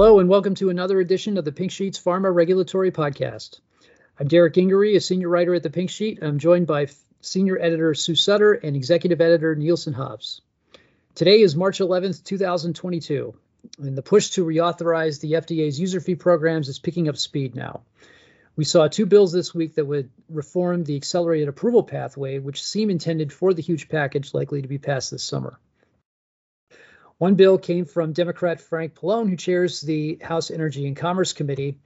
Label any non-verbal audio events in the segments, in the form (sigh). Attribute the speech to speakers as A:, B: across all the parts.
A: Hello, and welcome to another edition of the Pink Sheet's Pharma Regulatory Podcast. I'm Derek Gingery, a senior writer at the Pink Sheet. I'm joined by senior editor Sue Sutter and executive editor Nielsen Hobbs. Today is March 11th, 2022, and the push to reauthorize the FDA's user fee programs is picking up speed now. We saw two bills this week that would reform the accelerated approval pathway, which seem intended for the huge package likely to be passed this summer. One bill came from Democrat Frank Pallone, who chairs the House Energy and Commerce Committee.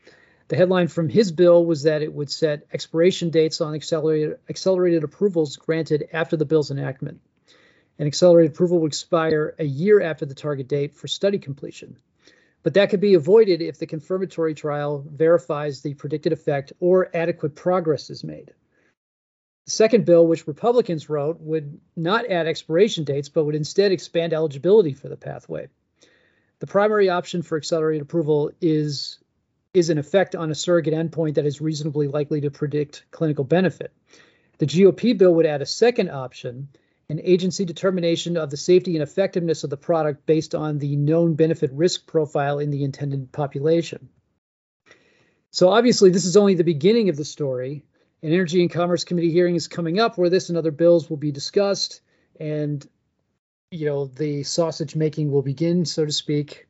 A: The headline from his bill was that it would set expiration dates on accelerated, accelerated approvals granted after the bill's enactment. An accelerated approval would expire a year after the target date for study completion. But that could be avoided if the confirmatory trial verifies the predicted effect or adequate progress is made. The second bill, which Republicans wrote, would not add expiration dates, but would instead expand eligibility for the pathway. The primary option for accelerated approval is, is an effect on a surrogate endpoint that is reasonably likely to predict clinical benefit. The GOP bill would add a second option, an agency determination of the safety and effectiveness of the product based on the known benefit risk profile in the intended population. So, obviously, this is only the beginning of the story. An Energy and Commerce Committee hearing is coming up where this and other bills will be discussed, and you know the sausage making will begin, so to speak.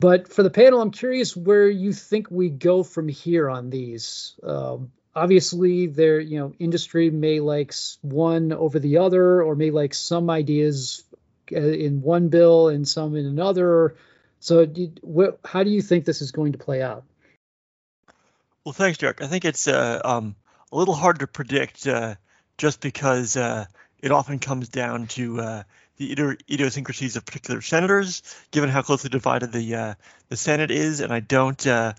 A: But for the panel, I'm curious where you think we go from here on these. Um, obviously, there, you know, industry may like one over the other, or may like some ideas uh, in one bill and some in another. So, how do you think this is going to play out?
B: Well, thanks, Derek. I think it's uh, um, a little hard to predict uh, just because uh, it often comes down to uh, the idiosyncrasies of particular senators, given how closely divided the uh, the Senate is, and I don't uh,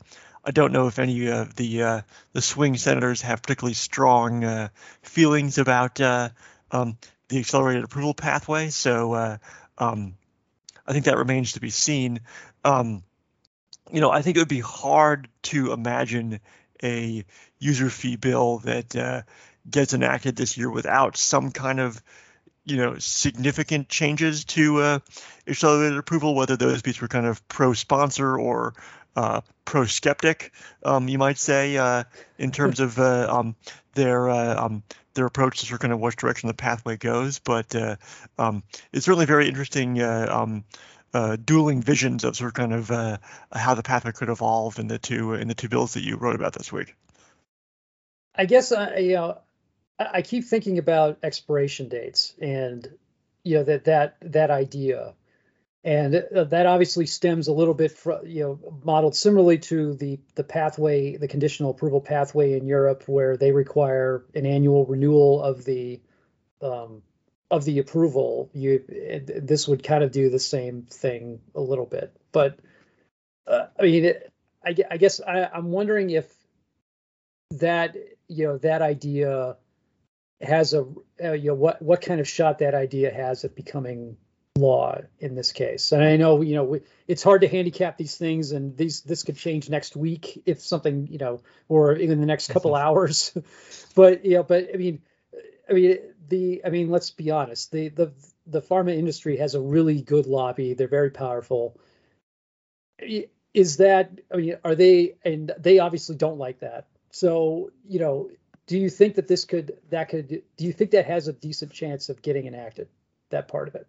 B: I don't know if any of the uh, the swing senators have particularly strong feelings about um, the accelerated approval pathway. So um, I think that remains to be seen. Um, you know, I think it would be hard to imagine a user fee bill that uh, gets enacted this year without some kind of you know significant changes to uh, accelerated approval, whether those be were kind of pro-sponsor or uh, pro-skeptic, um, you might say, uh, in terms of uh, um, their uh, um, their approach to sort of kind of which direction the pathway goes. But uh, um, it's certainly very interesting. Um, uh, dueling visions of sort of kind of uh, how the pathway could evolve in the two in the two bills that you wrote about this week.
A: I guess I uh, you know I keep thinking about expiration dates and you know that that that idea and uh, that obviously stems a little bit from you know modeled similarly to the the pathway the conditional approval pathway in Europe where they require an annual renewal of the um, of the approval, you this would kind of do the same thing a little bit. But uh, I mean, it, I, I, guess I, I'm wondering if that you know that idea has a uh, you know what what kind of shot that idea has at becoming law in this case. And I know you know we, it's hard to handicap these things, and these this could change next week if something you know, or in the next couple (laughs) hours. but you know, but I mean, I mean the I mean, let's be honest. The the the pharma industry has a really good lobby. They're very powerful. Is that I mean, are they and they obviously don't like that. So, you know, do you think that this could that could do you think that has a decent chance of getting enacted? That part of it.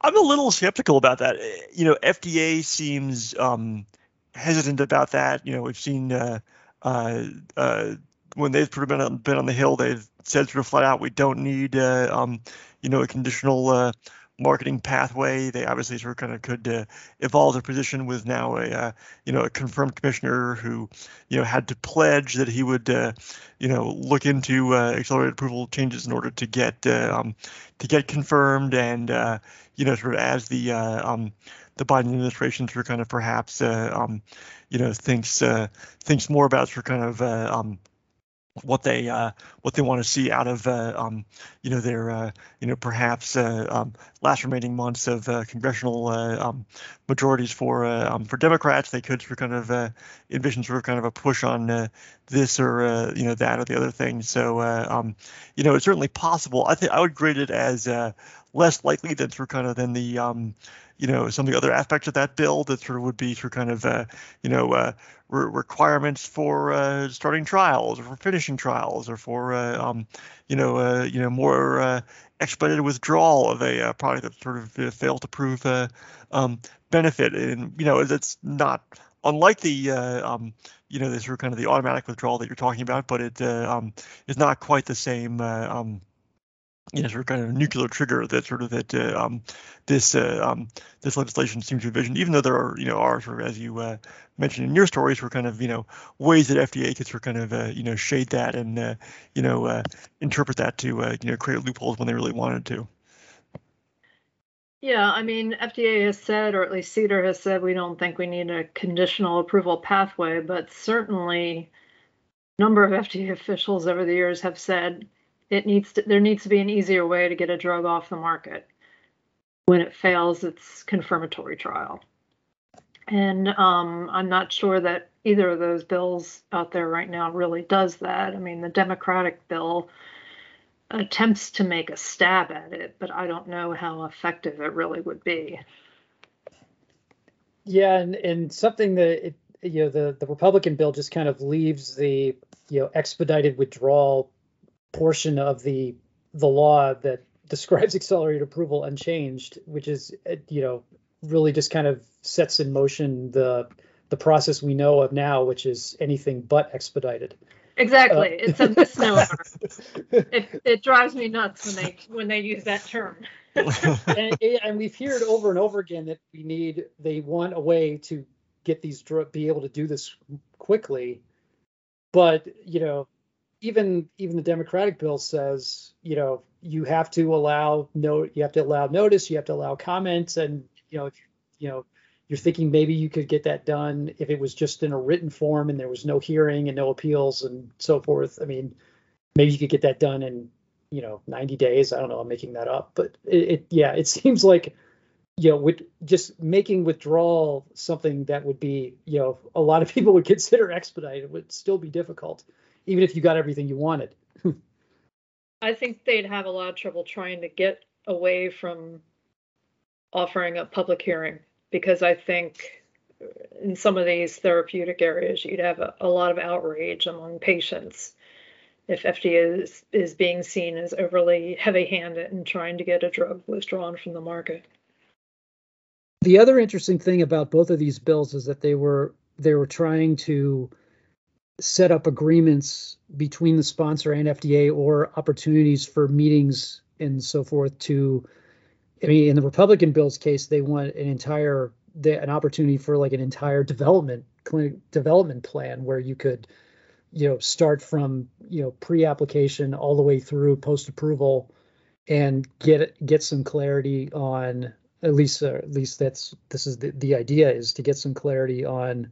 B: I'm a little skeptical about that. You know, FDA seems um, hesitant about that. You know, we've seen uh, uh, uh, when they've been on, been on the hill, they've said sort of flat out, we don't need, uh, um, you know, a conditional uh, marketing pathway. They obviously sort of kind of could uh, evolve their position with now a, uh, you know, a confirmed commissioner who, you know, had to pledge that he would, uh, you know, look into uh, accelerated approval changes in order to get um, to get confirmed, and you know, sort of as the um, the Biden administration sort of kind of perhaps, um, you know, thinks thinks more about sort of kind of um, what they uh, what they want to see out of uh, um, you know their uh, you know perhaps uh, um, last remaining months of uh, congressional uh, um, majorities for um, for Democrats. They could sort of kind of envision sort of kind of a push on this or you know that or the other thing. So um, you know it's certainly possible. I think I would grade it as less likely than sort of kind of than the um, you know, some of the other aspects of that bill that sort of would be through kind of, uh, you know, uh, re- requirements for uh, starting trials or for finishing trials or for, uh, um, you know, uh, you know, more uh, expedited withdrawal of a product that sort of failed to prove um, benefit. And you know, it's not unlike the um, you know, the sort of kind of the automatic withdrawal that you're talking about, but it um, is not quite the same. You know, sort of kind of nuclear trigger that sort of that uh, um, this uh, um, this legislation seems to envision, even though there are you know are sort of as you uh, mentioned in your stories, were kind of you know ways that FDA could sort of kind of uh, you know shade that and uh, you know uh, interpret that to you know create loopholes when they really wanted to.
C: Yeah, I mean, FDA has said, or at least CDER has said, we don't think we need a conditional approval pathway, but certainly a number of FDA officials over the years have said it needs to, there needs to be an easier way to get a drug off the market when it fails its confirmatory trial. And um, I'm not sure that either of those bills out there right now really does that. I mean, the Democratic bill attempts to make a stab at it, but I don't know how effective it really would be.
A: Yeah, and, and something that it, you know the the Republican bill just kind of leaves the you know expedited withdrawal portion of the the law that (laughs) describes accelerated approval unchanged, which is uh, you know really just kind of sets in motion the the process we know of now, which is anything but expedited.
C: Exactly, uh, it's a misnomer. (laughs) it, it drives me nuts when they when they use that term. (laughs)
A: and, and we've heard over and over again that we need they want a way to get these be able to do this quickly, but you know even even the Democratic bill says, you know, you have to allow note, you have to allow notice, you have to allow comments, and you know, if, you know, you're thinking maybe you could get that done if it was just in a written form and there was no hearing and no appeals and so forth. I mean, maybe you could get that done in you know 90 days. I don't know. I'm making that up, but it, it yeah, it (laughs) seems like you know, with just making withdrawal something that would be, you know, a lot of people would consider expedited would still be difficult even if you got everything you wanted.
C: I think they'd have a lot of trouble trying to get away from offering a public hearing because I think in some of these therapeutic areas you'd have a, a lot of outrage among patients if FDA is, is being seen as overly heavy handed in trying to get a drug withdrawn from the market.
A: The other interesting thing about both of these bills is that they were they were trying to set up agreements between the sponsor and FDA or opportunities for meetings and so forth to I mean in the Republican bill's case they want an entire an opportunity for like an entire development clinic development plan where you could you know start from you know pre-application all the way through post approval and get get some clarity on at least uh, at least that's this is the, the idea is to get some clarity on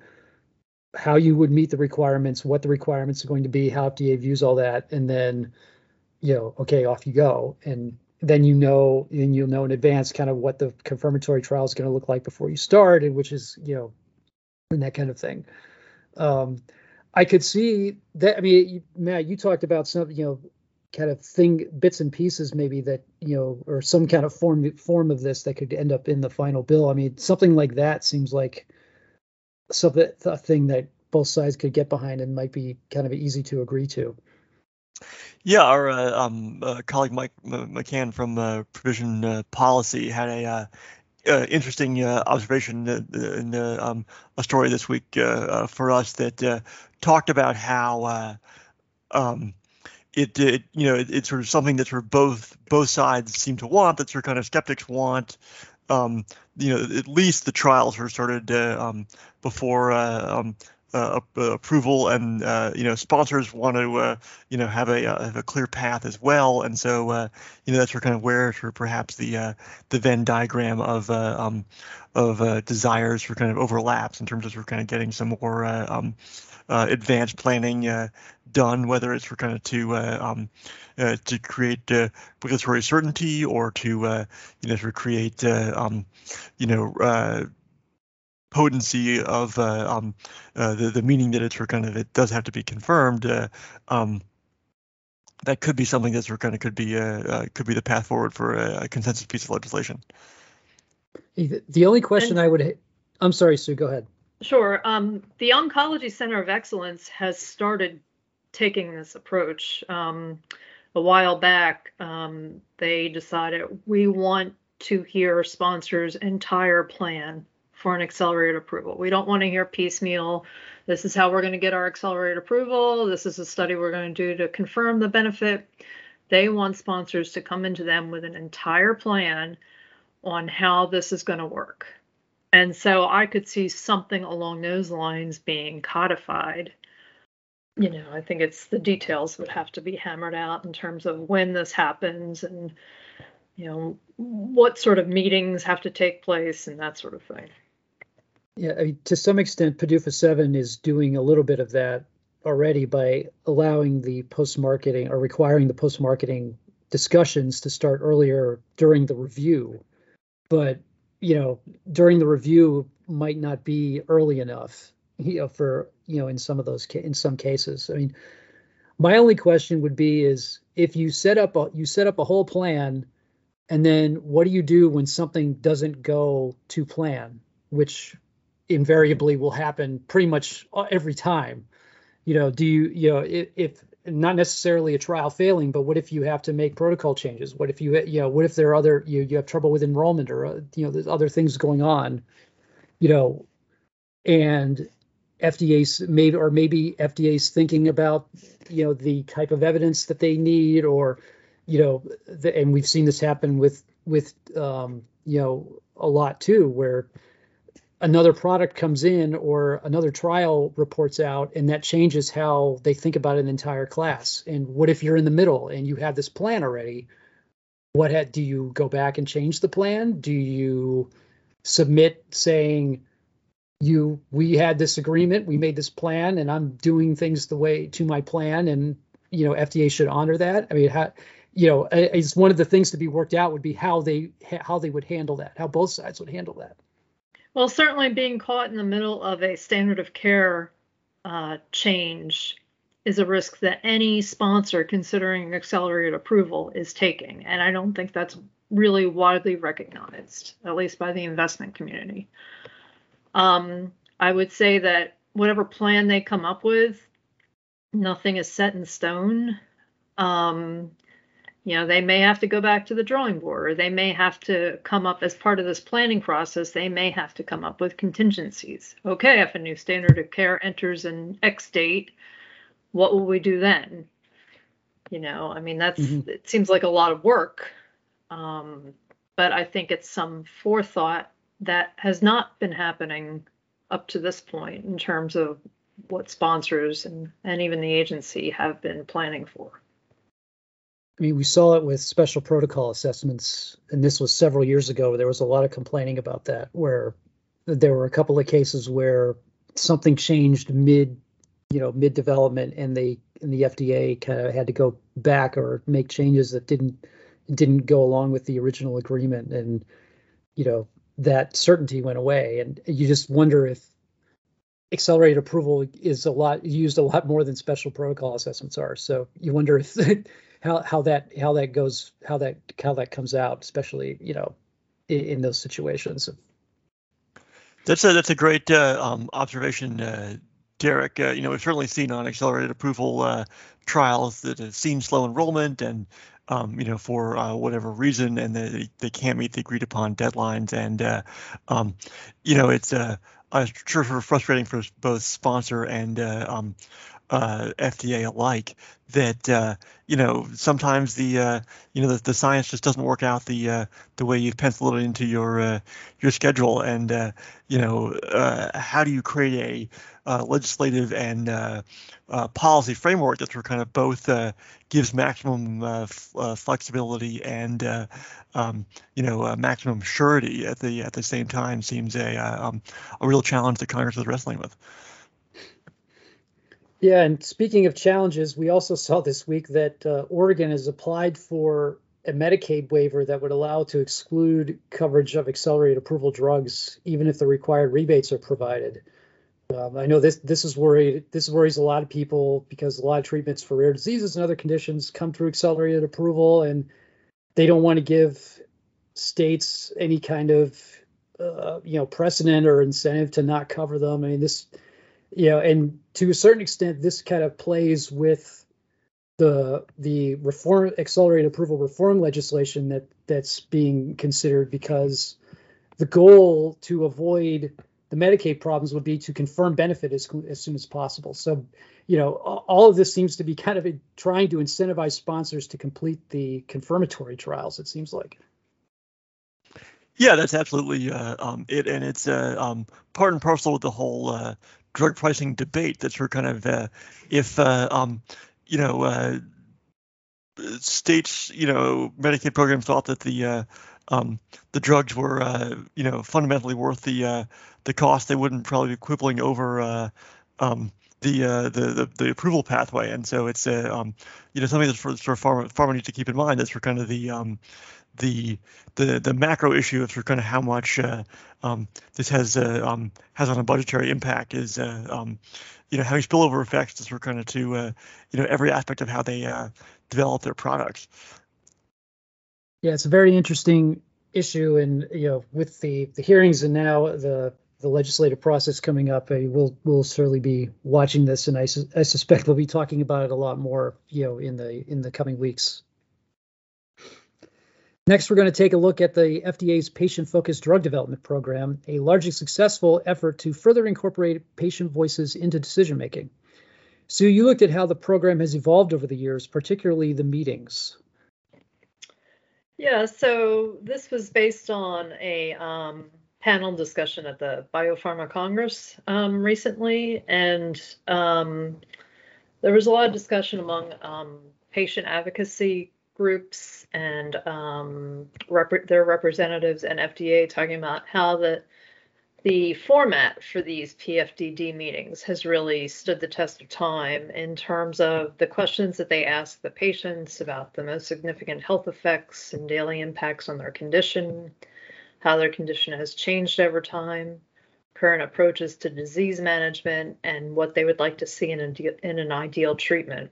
A: how you would meet the requirements, what the requirements are going to be, how FDA views all that, and then, you know, okay, off you go. And then you know, and you'll know in advance kind of what the confirmatory trial is going to look like before you start, and which is, you know, and that kind of thing. Um, I could see that. I mean, Matt, you talked about some, you know, kind of thing, bits and pieces, maybe that, you know, or some kind of form form of this that could end up in the final bill. I mean, something like that seems like something a thing that both sides could get behind and might be kind of easy to agree to.
B: Yeah, our uh, um, uh, colleague Mike McCaughan from uh, Prevision uh, Policy had a uh, uh, interesting observation in um, a story this week for us that talked about how um, it, it, you know it, it's sort of something that sort of both both sides seem to want that sort of kind of skeptics want um, you know, at least the trials were started uh, um, before uh, um, uh, approval, and uh, you know, sponsors want to uh, you know have a uh, have a clear path as well, and so you know that's where kind of where for perhaps the the Venn diagram of um, of desires for kind of overlaps in terms of sort of kind of getting some more um, uh, advanced planning uh, done, whether it's for kind of to uh, um, uh, to create uh, regulatory certainty or to uh, you know to create um, you know potency of um, the the meaning that it's for kind of it does have to be confirmed. Um, that could be something that's kind of could be could be the path forward for a, a consensus piece of legislation.
A: The only question and, I would, I'm sorry, Sue, go ahead.
C: Sure. Um, the Oncology Center of Excellence has started taking this approach. Um, a while back, um, they decided we want to hear sponsors' entire plan for an accelerated approval. We don't want to hear piecemeal. This is how we're going to get our accelerated approval. This is a study we're going to do to confirm the benefit. They want sponsors to come into them with an entire plan on how this is going to work. And so I could see something along those lines being codified. You know, I think it's the details would have to be hammered out in terms of when this happens and, you know, what sort of meetings have to take place and that sort of thing.
A: Yeah, I mean, to some extent, PDUFA 7 is doing a little bit of that already by allowing the post marketing or requiring the post marketing discussions to start earlier during the review. But you know, during the review might not be early enough, you know, for, you know, in some of those, in some cases. I mean, my only question would be is if you set up a, you set up a whole plan and then what do you do when something doesn't go to plan, which invariably will happen pretty much every time. You know, do you, you know, if, not necessarily a trial failing, but what if you have to make protocol changes? What if you, you know, what if there are other, you, you have trouble with enrollment or, uh, you know, there's other things going on, you know, and FDA's maybe, or maybe FDA's thinking about, you know, the type of evidence that they need or, you know, the, and we've seen this happen with, with, um, you know, a lot too, where, another product comes in or another trial reports out and that changes how they think about an entire class. And what if you're in the middle and you have this plan already? What had, do you go back and change the plan? Do you submit saying you we had this agreement we made this plan and i'm doing things the way to my plan and you know fda should honor that? I mean how you know it's one of the things to be worked out would be how they how they would handle that how both sides would handle that
C: well, certainly being caught in the middle of a standard of care uh, change is a risk that any sponsor considering accelerated approval is taking. And I don't think that's really widely recognized, at least by the investment community. Um, I would say that whatever plan they come up with, nothing is set in stone. Um, you know they may have to go back to the drawing board or they may have to come up as part of this planning process they may have to come up with contingencies. Okay if a new standard of care enters in x date what will we do then? You know i mean that's mm-hmm. it seems like a lot of work um, but i think it's some forethought that has not been happening up to this point in terms of what sponsors and, and even the agency have been planning for
A: I mean, we saw it with special protocol assessments, and this was several years ago. There was a lot of complaining about that, where there were a couple of cases where something changed mid, you know, mid development, and they and the FDA kind of had to go back or make changes that didn't didn't go along with the original agreement, and you know that certainty went away, and you just wonder if accelerated approval is a lot used a lot more than special protocol assessments are. So you wonder if (laughs) how how that how that goes how that how that comes out, especially you know in, in those situations.
B: That's a that's a great uh, um, observation, uh, Derek. Uh, you know, we've certainly seen on accelerated approval uh, trials that have seen slow enrollment and um, you know, for uh, whatever reason, and they, they can't meet the agreed upon deadlines. And, uh, um, you know, it's uh, sure frustrating for both sponsor and uh, um, uh, FDA alike that uh, you know sometimes the uh, you know the, the, science just doesn't work out the uh, the way you've penciled it into your uh, your schedule and uh, you know how do you create a legislative and policy framework that kind of both gives maximum f- flexibility and um, you know maximum surety at the at the same time seems a um, a real challenge that Congress is wrestling with.
A: Yeah, and speaking of challenges, we also saw this week that uh, Oregon has applied for a Medicaid waiver that would allow to exclude coverage of accelerated approval drugs, even if the required rebates are provided. Um, I know this this is worried. This worries a lot of people because a lot of treatments for rare diseases and other conditions come through accelerated approval, and they don't want to give states any kind of uh, you know precedent or incentive to not cover them. I mean this, you know, and to a certain extent, this kind of plays with the the reform accelerated approval reform legislation that that's being considered because the goal to avoid the Medicaid problems would be to confirm benefit as, as soon as possible. So, you know, all of this seems to be kind of trying to incentivize sponsors to complete the confirmatory trials. It seems like.
B: Yeah, that's absolutely uh, um, it, and it's uh, um, part and parcel with the whole uh, drug pricing debate. That's for kind of uh, if uh, um, you know uh, states, you know, Medicaid programs thought that the um, the drugs were you know fundamentally worth the the cost, they wouldn't probably be quibbling over um, the, uh, the, the the approval pathway, and so it's uh, um, you know something that's for, for pharma, pharma needs to keep in mind. That's for kind of the um, the the the macro issue of kind of how much uh, um, this has uh, um, has on a budgetary impact is uh, um, you know having spillover effects to sort of kind of to uh, you know every aspect of how they uh, develop their products.
A: Yeah, it's a very interesting issue, and you know with the the hearings and now the the legislative process coming up, we'll we'll certainly be watching this, and I, su- I suspect we'll be talking about it a lot more, you know, in the in the coming weeks. Next, we're going to take a look at the FDA's patient focused drug development program, a largely successful effort to further incorporate patient voices into decision making. Sue, you looked at how the program has evolved over the years, particularly the meetings.
C: Yeah, so this was based on a um, panel discussion at the Biopharma Congress um, recently, and um, there was a lot of discussion among um, patient advocacy groups and um, rep- their representatives and FDA talking about how the the format for these PFDD meetings has really stood the test of time in terms of the questions that they ask the patients about the most significant health effects and daily impacts on their condition, how their condition has changed over time, current approaches to disease management, and what they would like to see in, a, in an ideal treatment.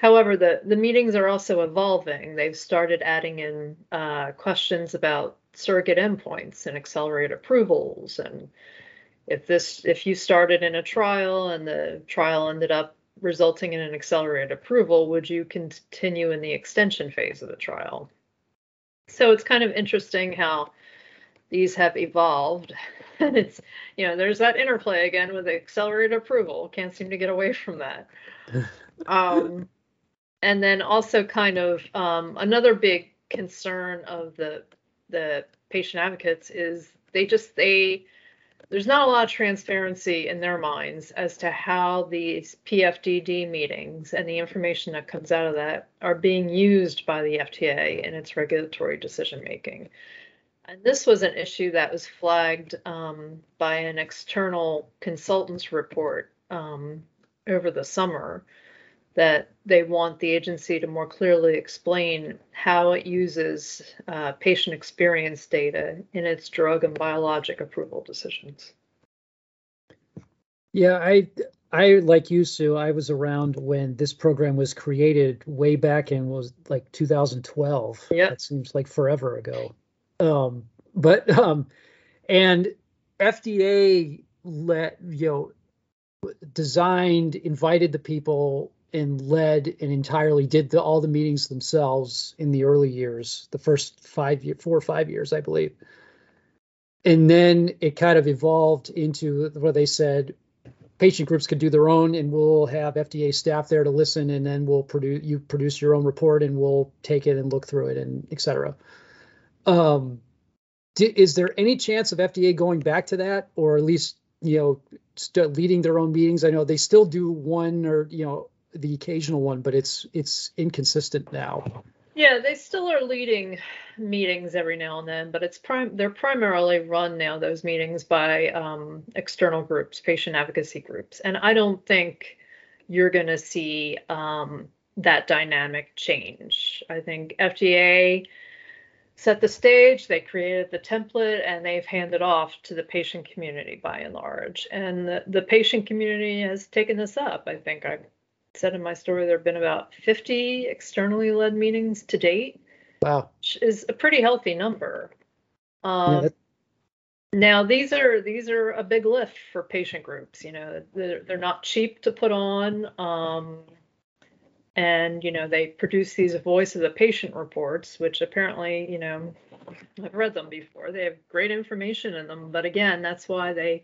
C: However, the, the meetings are also evolving. They've started adding in uh, questions about surrogate endpoints and accelerated approvals. And if this if you started in a trial and the trial ended up resulting in an accelerated approval, would you continue in the extension phase of the trial? So it's kind of interesting how these have evolved. (laughs) And it's, you know, there's that interplay again with accelerated approval. Can't seem to get away from that. (laughs) Um, and then also kind of um, another big concern of the the patient advocates is they just they there's not a lot of transparency in their minds as to how these PFDD meetings and the information that comes out of that are being used by the FDA in its regulatory decision making. And this was an issue that was flagged um, by an external consultant's report um, over the summer that they want the agency to more clearly explain how it uses uh, patient experience data in its drug and biologic approval decisions.
A: Yeah, I I like you, Sue. I was around when this program was created way back in was like 2012.
C: Yeah,
A: it seems like forever ago. Um, but um, and FDA let you know designed invited the people and led and entirely did the, all the meetings themselves in the early years, the first five, year, four or five years, I believe. And then it kind of evolved into where they said patient groups could do their own, and we'll have FDA staff there to listen, and then we'll produce you produce your own report, and we'll take it and look through it, and et cetera. Um, is there any chance of FDA going back to that, or at least you know st- leading their own meetings? I know they still do one or you know the occasional one, but it's it's inconsistent now.
C: Yeah, they still are leading meetings every now and then, but it's prime they're primarily run now those meetings by um, external groups, patient advocacy groups, and I don't think you're going to see um, that dynamic change. I think FDA set the stage, they created the template, and they've handed off to the patient community by and large. And the, the patient community has taken this up. I think I said in my story there have been about 50 externally led meetings to date.
A: Wow.
C: Which is a pretty healthy number. Um, yeah, Now these are these are a big lift for patient groups. You know, they're, they're not cheap to put on. Um, and you know they produce these voice of the patient reports which apparently you know i've read them before they have great information in them but again that's why they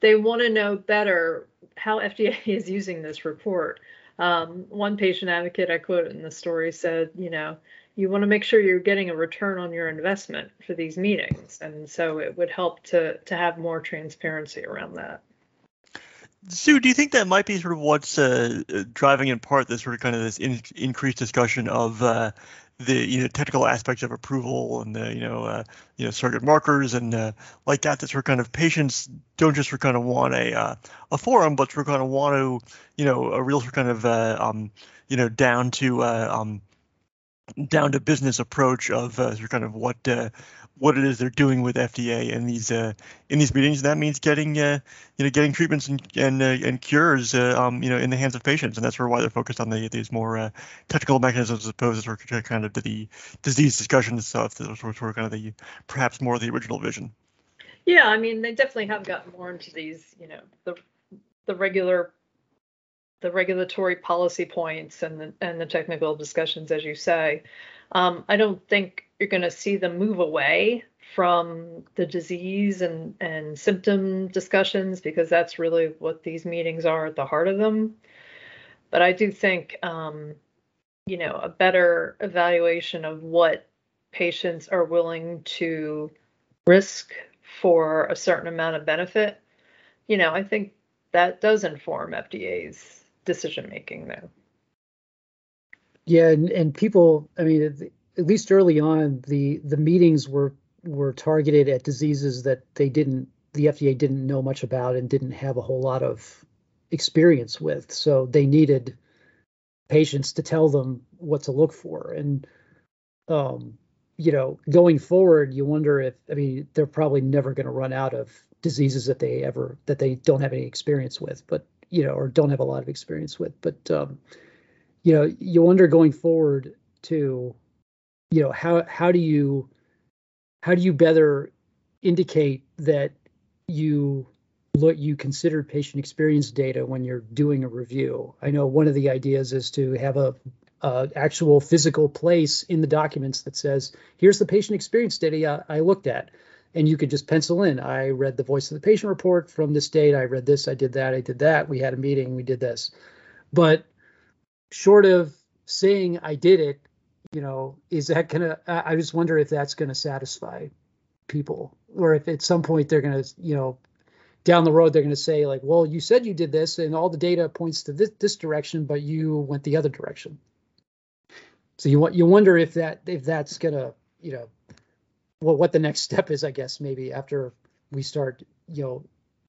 C: they want to know better how fda (laughs) is using this report um, one patient advocate i quoted in the story said you know you want to make sure you're getting a return on your investment for these meetings. And so it would help to to have more transparency around that.
B: Sue, do you think that might be sort of what's uh, driving in part this sort of kind of this in, increased discussion of uh, the you know technical aspects of approval and the you know uh, you know surrogate markers and uh, like that that sort of kind of patients don't just kind of want a uh, a forum, but of kind of want to you know a real kind of uh, um, you know down to um, down to business approach of uh, sort of kind of what uh, what it is they're doing with FDA in these uh, in these meetings. And that means getting uh, you know getting treatments and and, uh, and cures uh, um, you know in the hands of patients, and that's sort why they're focused on the, these more uh, technical mechanisms as opposed to kind of the disease discussion stuff. That was of kind of the perhaps more the original vision.
C: Yeah, I mean they definitely have gotten more into these you know the the regular the regulatory policy points and the, and the technical discussions, as you say. Um, I don't think you're going to see them move away from the disease and, and symptom discussions because that's really what these meetings are at the heart of them. But I do think, um, you know, a better evaluation of what patients are willing to risk for a certain amount of benefit, you know, I think that does inform FDA's decision making there.
A: Yeah, and, and people, I mean, at least early on, the the meetings were were targeted at diseases that they didn't, the FDA didn't know much about and didn't have a whole lot of experience with. So they needed patients to tell them what to look for. And um, you know, going forward, you wonder if I mean they're probably never going to run out of diseases that they ever that they don't have any experience with, but you know, or don't have a lot of experience with. But um, you know, you wonder going forward to you know how how do you how do you better indicate that you look you consider patient experience data when you're doing a review? I know one of the ideas is to have a, a actual physical place in the documents that says here's the patient experience data I, I looked at. And you could just pencil in i read the voice of the patient report from this date. I read this. I did that. I did that. We had a meeting. We did this. But short of saying i did it you know, is that gonna? I just wonder if that's gonna satisfy people, or if at some point they're gonna, you know, down the road they're gonna say like, well, you said you did this, and all the data points to this this direction, but you went the other direction. So you you wonder if that if that's gonna, you know, well, what the next step is, I guess maybe after we start, you know,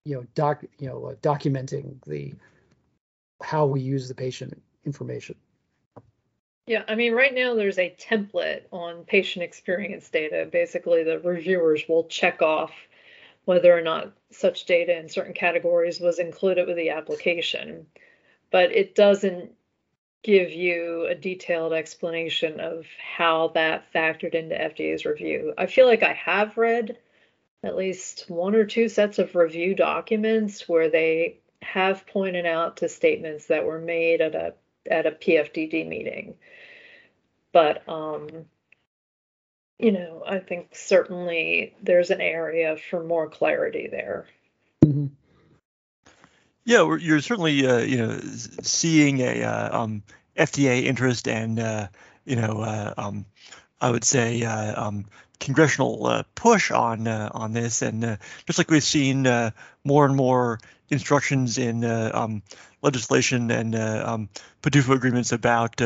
A: you know, doc, you know, uh, documenting the how we use the patient information.
C: Yeah, I mean, right now there's a template on patient experience data. Basically, the reviewers will check off whether or not such data in certain categories was included with the application, but it doesn't give you a detailed explanation of how that factored into FDA's review. I feel like I have read at least one or two sets of review documents where they have pointed out to statements that were made at a at a PFDD meeting. But um, you know, I think certainly there's an area for more clarity there.
B: Mm-hmm. Yeah, you're certainly uh, you know seeing a uh, um, FDA interest and uh, you know uh, um, I would say uh, um, congressional uh, push on on this, and just like we've seen more and more instructions in um, legislation and um, PDUFA agreements about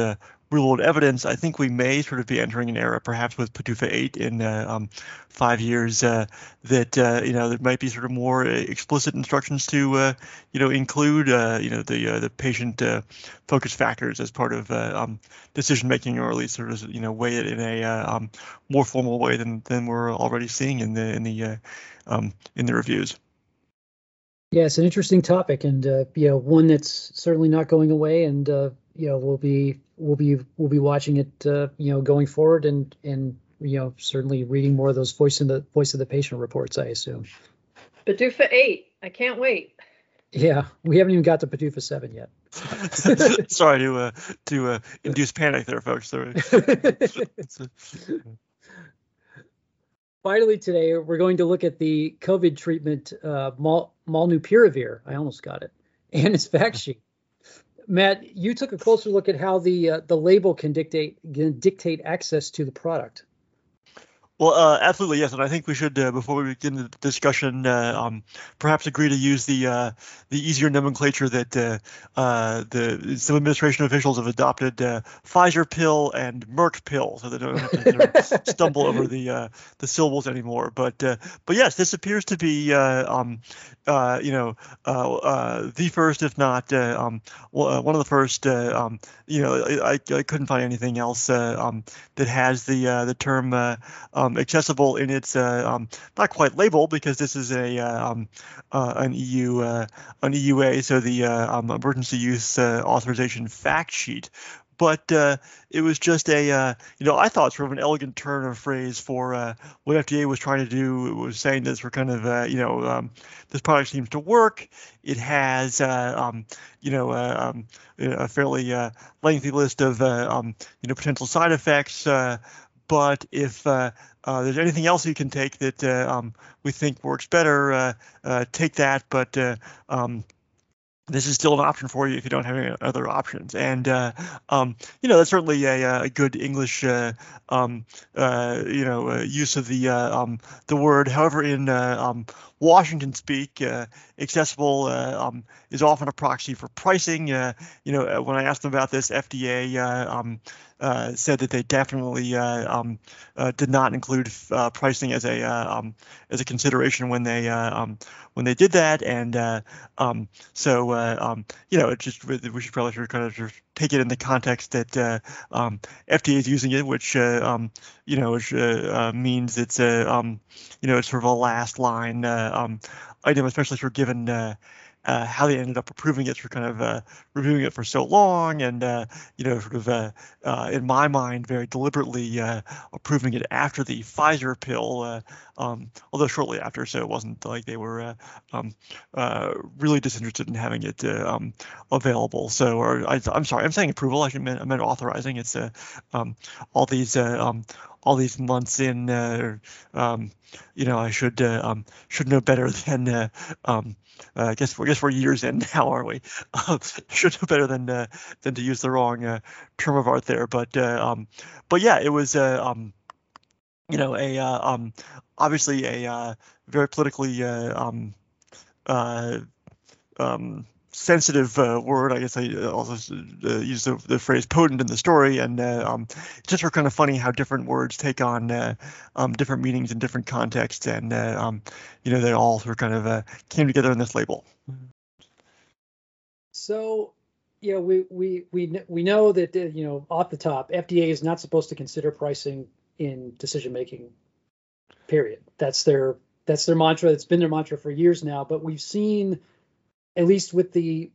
B: real world evidence, I think we may sort of be entering an era, perhaps with PDUFA 8 in uh, um, five years, uh, that uh, you know there might be sort of more explicit instructions to uh, you know include uh, you know the uh, the patient focus factors as part of um, decision making, or at least sort of you know weigh it in a um, more formal way than than we're already seeing in the in the um, in the reviews.
A: Yeah, it's an interesting topic, and uh, you know, one that's certainly not going away, and uh, you know, we'll be we'll be we'll be watching it, uh, you know, going forward, and and you know, certainly reading more of those voice in the voice of the patient reports, I assume.
C: PDUFA eight. I can't wait.
A: Yeah, we haven't even got to PDUFA seven yet. (laughs)
B: Sorry to uh, to uh, induce panic there, folks. Sorry. (laughs) (laughs)
A: Finally, today we're going to look at the COVID treatment uh, Mal- molnupiravir. I almost got it, (laughs) and its fact sheet. Matt, you took a closer look at how the uh, the label can dictate can dictate access to the product.
B: Well, uh, absolutely yes, and I think we should, uh, before we begin the discussion, uh, um, perhaps agree to use the uh, the easier nomenclature that uh, uh, the some administration officials have adopted: Pfizer pill and Merck pill, so they don't have to (laughs) stumble over the the syllables anymore. But but yes, this appears to be um, you know the first, if not um, one of the first. Um, you know, I, I couldn't find anything else um, that has the the term um, accessible in its uh, um, not quite label because this is a uh, um, uh, an EU uh, an EUA, so the uh, um, emergency use authorization fact sheet. But it was just a, you know, I thought sort of an elegant turn of phrase for what FDA was trying to do. It was saying this, we're kind of, you know, um, this product seems to work. It has, you know, a fairly lengthy list of, you know, potential side effects but if uh, uh, there's anything else you can take that uh, um, we think works better, uh, uh, take that. But um, this is still an option for you if you don't have any other options. And uh, um, you know that's certainly a, a good English uh, um, uh, you know use of the um, the word. However, in um, Washington speak, accessible um, is often a proxy for pricing. you know, when I asked them about this, FDA uh, said that they definitely uh, um, uh, did not include uh, pricing as a uh, um, as a consideration when they um, when they did that, and um, so um, you know, it just we should probably kind of take it in the context that um, FDA is using it, which you know, which means it's a you know, it's sort of a last line item, especially for given uh, how they ended up approving it for kind of uh, reviewing it for so long and uh, you know sort of uh, uh, in my mind very deliberately uh, approving it after the Pfizer pill um, although shortly after so it wasn't like they were um, really disinterested in having it um, available. So or I, am sorry I'm saying approval I meant, I meant authorizing. It's um, all these um, all these months in, uh, um, you know, I should uh, um, should know better than. Uh, um, I guess I guess we're years in now, are we? (laughs) Should know better than than to use the wrong term of art there, but um, but yeah, it was um, you know a um, obviously a very politically um, um, sensitive uh, word. I guess I uh, also uh, use the, the, phrase potent in the story, and uh, um, it's just kind of funny how different words take on uh, um, different meanings in different contexts, and uh, um, you know they all sort of kind of came together in this label.
A: So, yeah, we we we we know that you know off the top, FDA is not supposed to consider pricing in decision making. Period. That's their that's their mantra. It's been their mantra for years now. But we've seen at least with the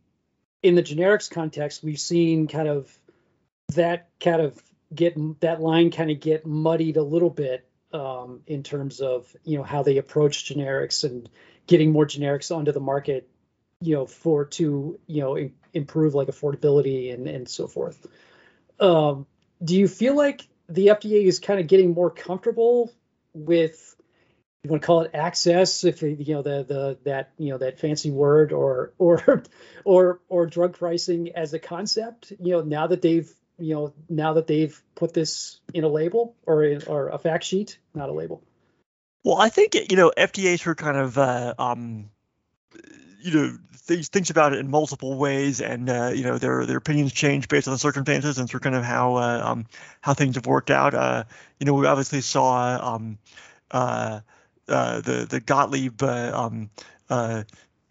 A: in the generics context, we've seen kind of that kind of get that line kind of get muddied a little bit um, in terms of you know how they approach generics and getting more generics onto the market, you know, for to you know in, improve like affordability and and so forth. Um, do you feel like the FDA is kind of getting more comfortable with you want to call it access if you know the the that you know that fancy word or or (laughs) or or drug pricing as a concept you know now that they've you know now that they've put this in a label or in, or a fact sheet not a label.
B: Well i think you know fda sort of kind of uh, um you know thinks thinks about it in multiple ways and uh, you know their their opinions change based on the circumstances and sort of kind of how uh, um how things have worked out. Uh you know we obviously saw um uh the the Gottlieb uh, um, uh,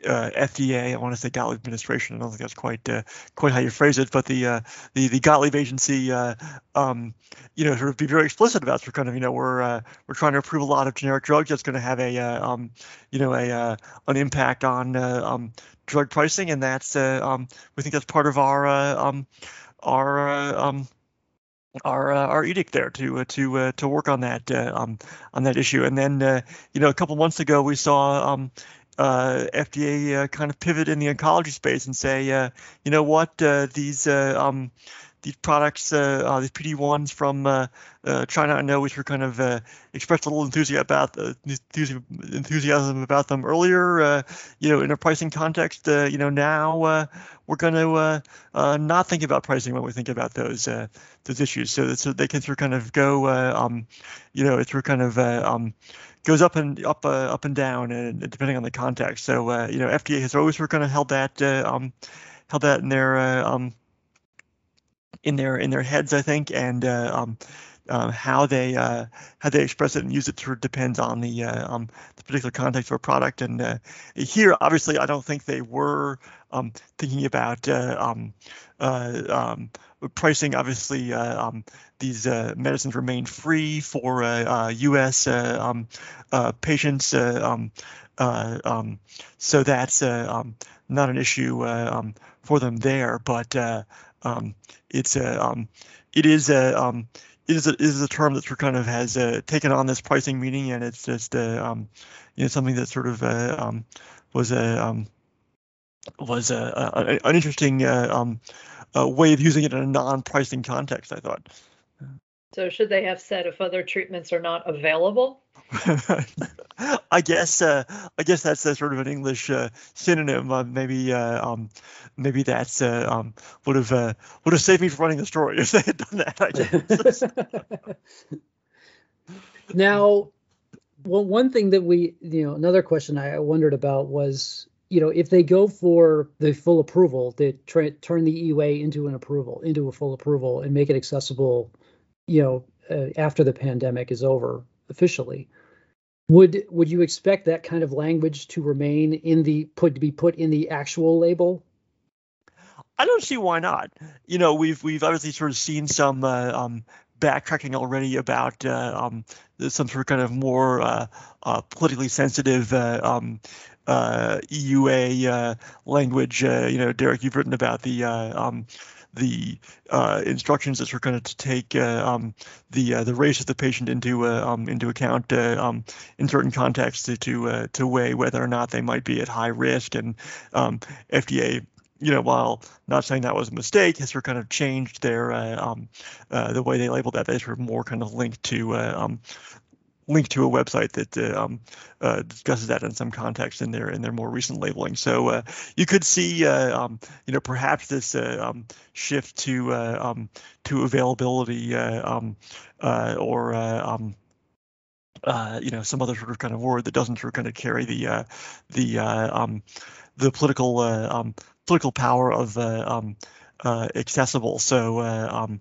B: uh, FDA. I want to say Gottlieb administration. I don't think that's quite uh, quite how you phrase it, but the the the Gottlieb agency, um, you know, sort of be very explicit about. So kind of, you know, we're we're trying to approve a lot of generic drugs that's going to have a, um, you know, a an impact on um, drug pricing, and that's um, we think that's part of our um, our our uh, our edict there to uh, to uh, to work on that um, on that issue. And then uh, you know a couple months ago we saw um, uh, FDA kind of pivot in the oncology space and say you know what these um, these products, uh, uh, these PD1s from uh, China, I know, which were kind of expressed a little enthusiasm about enthusiasm about them earlier. you know, in a pricing context, you know, now we're going to not think about pricing when we think about those those issues, so so they can sort of kind of go, um, you know, through kind of um, goes up and up uh, up and down and depending on the context so uh, you know fda has always sort of kind of held that uh, um, held that in their um, in their in their heads, I think, and uh, um, uh, how they uh, how they express it and use it depends on the uh, um, the particular context a product. And uh, here, obviously, I don't think they were um, thinking about uh, um, um, pricing. Obviously, um, these medicines remain free for U.S. Um, patients, so that's not an issue for them there. But um, it's a um, it is a um, it is a, it is a term that sort of kind of has uh, taken on this pricing meaning, and it's just uh, um, you know something that sort of uh, um, was a um, was a, a, an interesting uh, way of using it in a non-pricing context. I thought.
C: So should they have said if other treatments are not available? (laughs)
B: I guess uh, I guess that's a sort of an English uh, synonym. Uh, maybe uh, um, maybe that's uh, um, would have uh, would have saved me from running the story (laughs) if they had done that. I guess. (laughs)
A: now, well, one thing that we you know another question I wondered about was you know if they go for the full approval, they try, turn the EUA into an approval, into a full approval, and make it accessible, you know, after the pandemic is over officially would would you expect that kind of language to remain in the put to be put in the actual label?
B: I don't see why not. You know, we've we've obviously sort of seen some uh, um, backtracking already about uh, um, some sort of kind of more uh, uh politically sensitive uh, um, uh, EUA language. you know, Derrick, you've written about the um, the uh, instructions that are going to take uh, um, the uh, the race of the patient into uh, um, into account um, in certain contexts to to, to weigh whether or not they might be at high risk and um, FDA you know, while not saying that was a mistake, has sort of kind of changed their uh, um, uh, the way they labeled that. They sort of more kind of linked to uh, um, link to a website that uh, um, uh, discusses that in some context in their in their more recent labeling. So uh, you could see, uh, um, you know, perhaps this uh, um, shift to uh, um, to availability um, or um, you know some other sort of kind of word that doesn't sort of kind of carry the the um, the political political power of accessible. So um,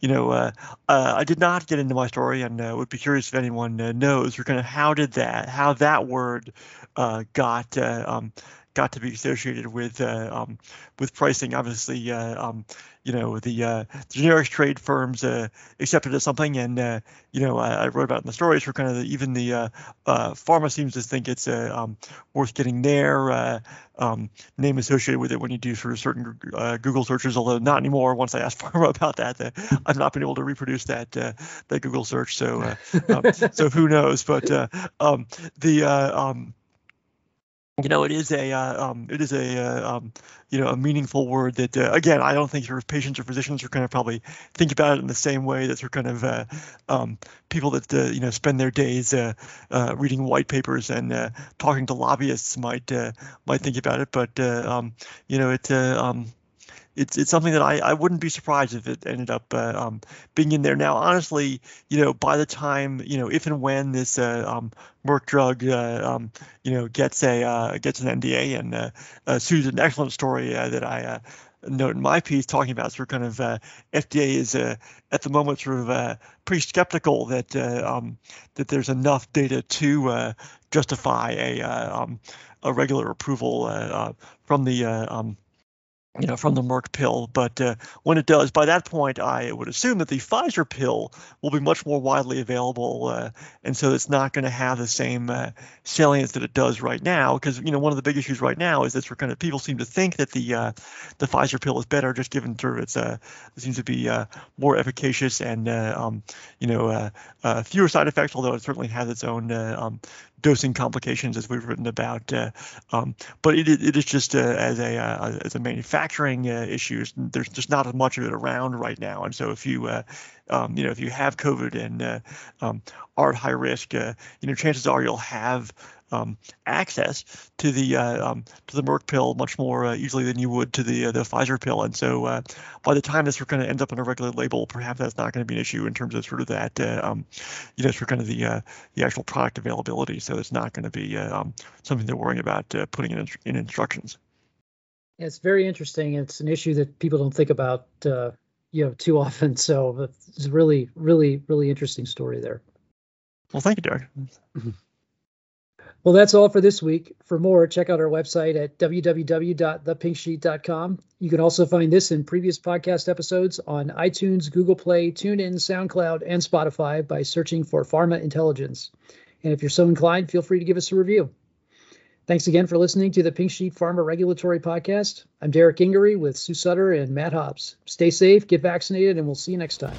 B: you know, uh, uh, I did not get into my story, and uh, would be curious if anyone uh, knows, or kind of how did that, how that word uh, got uh, um, got to be associated with um, with pricing. Obviously, um, you know the, uh, trade firms uh, accepted as something, and uh, you know I, I, wrote about in the stories for kind of the, even the uh, uh, pharma seems to think it's uh, um, worth getting their um, name associated with it when you do sort of certain Google searches. Although not anymore. Once I asked (laughs) pharma about that, I've not been able to reproduce that that Google search. So um, so who knows? But um, the um, you know, it is a uh, um, it is a uh, um, you know a meaningful word that uh, again I don't think your patients or physicians are going to probably think about it in the same way that of kind of uh, um, people that uh, you know spend their days uh, reading white papers and talking to lobbyists might might think about it. But um, you know it um, it's it's something that I, I wouldn't be surprised if it ended up uh, um, being in there. Now, honestly, you know, by the time you know, if and when this uh, um, Merck drug, uh, um, you know, gets a uh, gets an NDA, and uh, uh, Sue's an excellent story that I note in my piece talking about sort of kind of FDA is at the moment sort of pretty skeptical that um, that there's enough data to justify a um, a regular approval from the um, you know, from the Merck pill. But uh, when it does, by that point, I would assume that the Pfizer pill will be much more widely available, uh, and so it's not going to have the same uh, salience that it does right now. Because you know, one of the big issues right now is that we're kind of people seem to think that the uh, the Pfizer pill is better, just given sort of its uh, it seems to be uh, more efficacious and um, you know fewer side effects, although it certainly has its own um, dosing complications as we've written about. Uh, um, but it, it is just uh, as a uh, as a manufacturing uh, issue. There's just not as much of it around right now, and so if you uh, um, you know if you have COVID and uh, um, are at high risk, you know chances are you'll have um, access to the uh, um, to the Merck pill much more uh, easily than you would to the uh, the Pfizer pill. And so uh, by the time this kind of ends up on a regular label, perhaps that's not going to be an issue in terms of sort of that uh, um, you know sort of kind of the uh, the actual product availability. So it's not going to be um, something they're worrying about putting in, in instructions.
A: It's very interesting. It's an issue that people don't think about you know too often. So it's a really really really interesting story there.
B: Well, thank you, Doug.
A: Well, that's all for this week. For more, check out our website at www.thepinksheet.com. You can also find this and previous podcast episodes on iTunes, Google Play, TuneIn, SoundCloud, and Spotify by searching for Pharma Intelligence. And if you're so inclined, feel free to give us a review. Thanks again for listening to the Pink Sheet Pharma Regulatory Podcast. I'm Derrick Gingery with Sue Sutter and Matt Hobbs. Stay safe, get vaccinated, and we'll see you next time.